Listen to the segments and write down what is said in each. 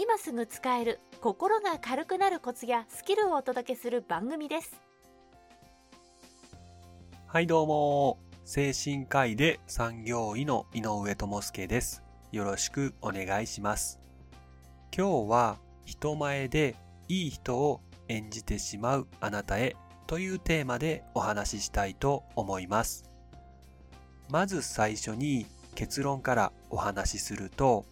今すぐ使える心が軽くなるコツやスキルをお届けする番組です。はいどうも。精神科医で産業医の井上智介です。よろしくお願いします。今日は人前でいい人を演じてしまうあなたへというテーマでお話ししたいと思います。まず最初に結論からお話しすると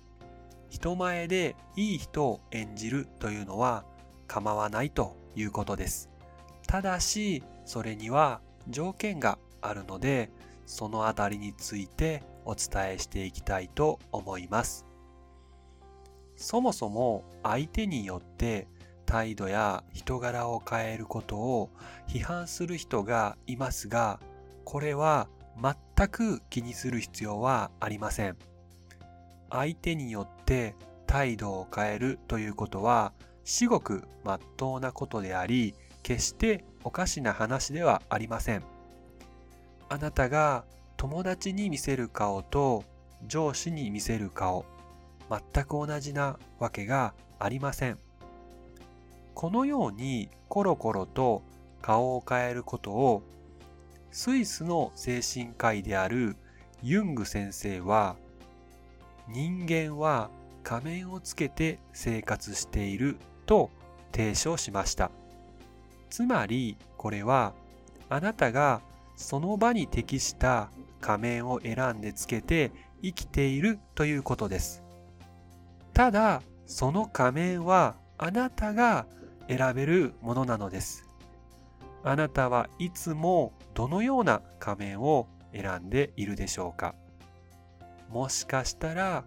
人前でいい人を演じるというのは構わないということです。ただし、それには条件があるので、そのあたりについてお伝えしていきたいと思います。そもそも相手によって態度や人柄を変えることを批判する人がいますが、これは全く気にする必要はありません。相手によって態度を変えるということは至極まっとうなことであり決しておかしな話ではありません。あなたが友達に見せる顔と上司に見せる顔全く同じなわけがありません。このようにコロコロと顔を変えることをスイスの精神科医であるユング先生は人間は仮面をつけて生活していると提唱しました。つまりこれはあなたがその場に適した仮面を選んでつけて生きているということです。ただその仮面はあなたが選べるものなのです。あなたはいつもどのような仮面を選んでいるでしょうかもしかしたら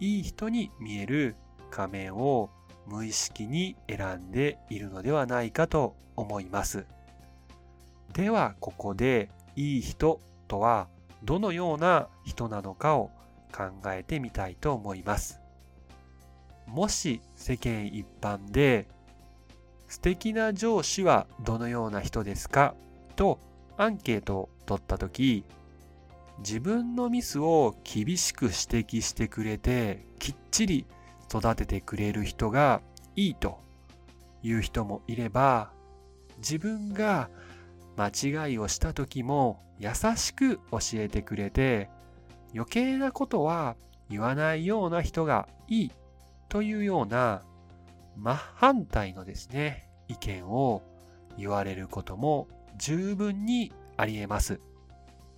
いい人に見える仮面を無意識に選んでいるのではないかと思います。ではここでいい人とはどのような人なのかを考えてみたいと思います。もし世間一般で素敵な上司はどのような人ですかとアンケートを取った時自分のミスを厳しく指摘してくれてきっちり育ててくれる人がいいという人もいれば自分が間違いをした時も優しく教えてくれて余計なことは言わないような人がいいというような真反対のですね意見を言われることも十分にあり得ます。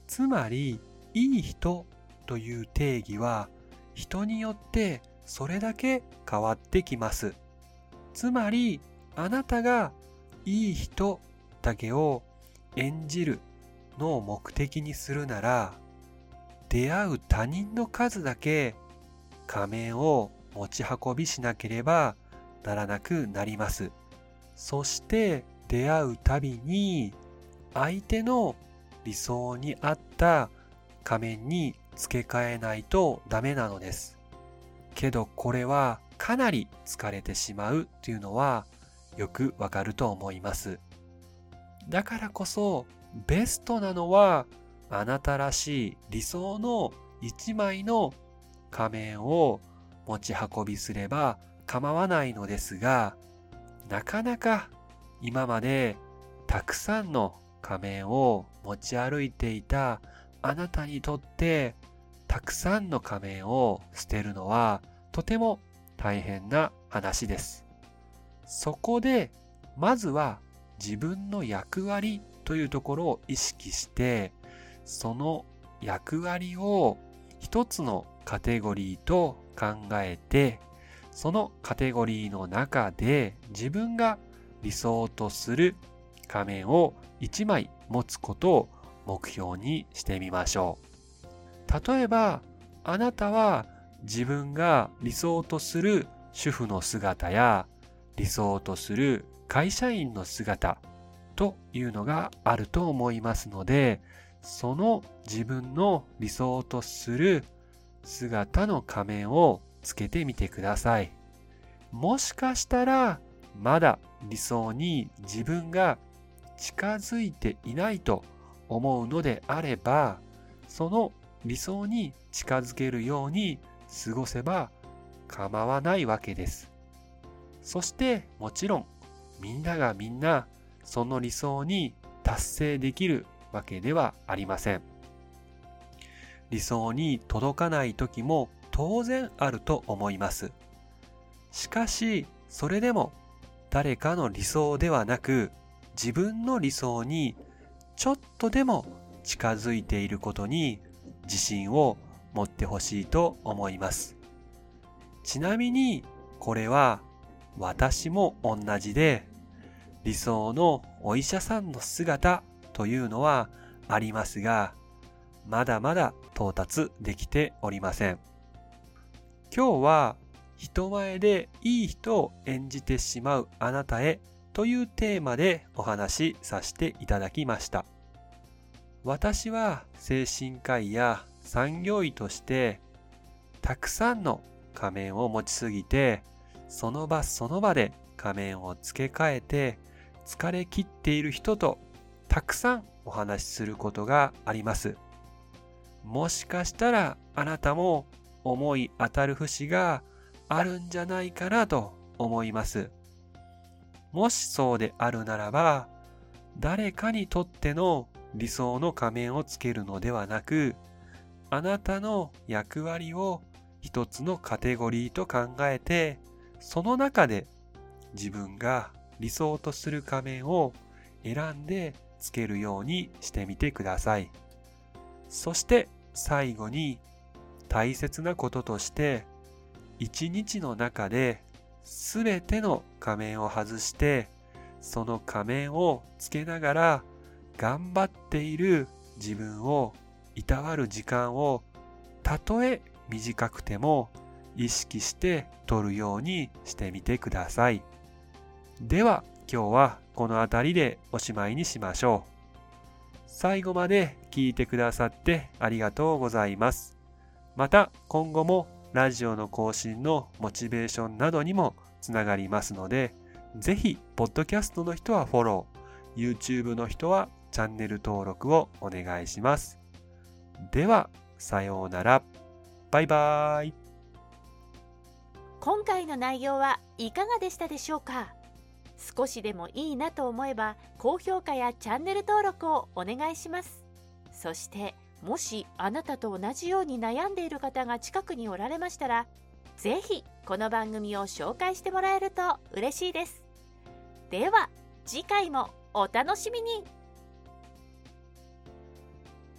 つまり、いい人という定義は人によってそれだけ変わってきます。つまり、あなたがいい人だけを演じるのを目的にするなら、出会う他人の数だけ仮面を持ち運びしなければならなくなります。そして出会うたびに相手の理想に合った仮面に付け替えないとダメなのです。けどこれはかなり疲れてしまうというのはよくわかると思います。だからこそベストなのはあなたらしい理想の一枚の仮面を持ち運びすれば構わないのですがなかなか今までたくさんの仮面を持ち歩いていたあなたにとってたくさんの仮面を捨てるのはとても大変な話です。そこでまずは自分の役割というところを意識してその役割を一つのカテゴリーと考えてそのカテゴリーの中で自分が理想とする仮面を1枚持つことを目標にしてみましょう。例えば、あなたは自分が理想とする主婦の姿や理想とする会社員の姿というのがあると思いますので、その自分の理想とする姿の仮面をつけてみてください。もしかしたらまだ理想に自分が近づいていないと思うのであれば、その理想に近づけるように過ごせば構わないわけです。そしてもちろんみんながみんなその理想に達成できるわけではありません。理想に届かない時も当然あると思います。しかし、それでも誰かの理想ではなく自分の理想にちょっとでも近づいていることに自信を持ってほしいと思います。ちなみにこれは私も同じで理想のお医者さんの姿というのはありますがまだまだ到達できておりません。今日は人前でいい人を演じてしまうあなたへというテーマでお話しさせていただきました。私は精神科医や産業医としてたくさんの仮面を持ちすぎてその場その場で仮面を付け替えて疲れ切っている人とたくさんお話しすることがあります。もしかしたらあなたも思い当たる節があるんじゃないかなと思います。もしそうであるならば、誰かにとっての理想の仮面をつけるのではなく、あなたの役割を一つのカテゴリーと考えて、その中で自分が理想とする仮面を選んでつけるようにしてみてください。そして最後に大切なこととして一日の中で全ての仮面を外してその仮面をつけながら頑張っている自分をいたわる時間をたとえ短くても意識して取るようにしてみてください。では今日はこの辺りでおしまいにしましょう。最後まで聞いてくださってありがとうございます。また今後もラジオの更新のモチベーションなどにもつながりますので、ぜひ、ポッドキャストの人はフォロー、YouTube の人はチャンネル登録をお願いします。では、さようなら。バイバーイ。今回の内容はいかがでしたでしょうか？少しでもいいなと思えば高評価やチャンネル登録をお願いしますそしてもしあなたと同じように悩んでいる方が近くにおられましたら是非この番組を紹介してもらえると嬉しいです。では次回もお楽しみに。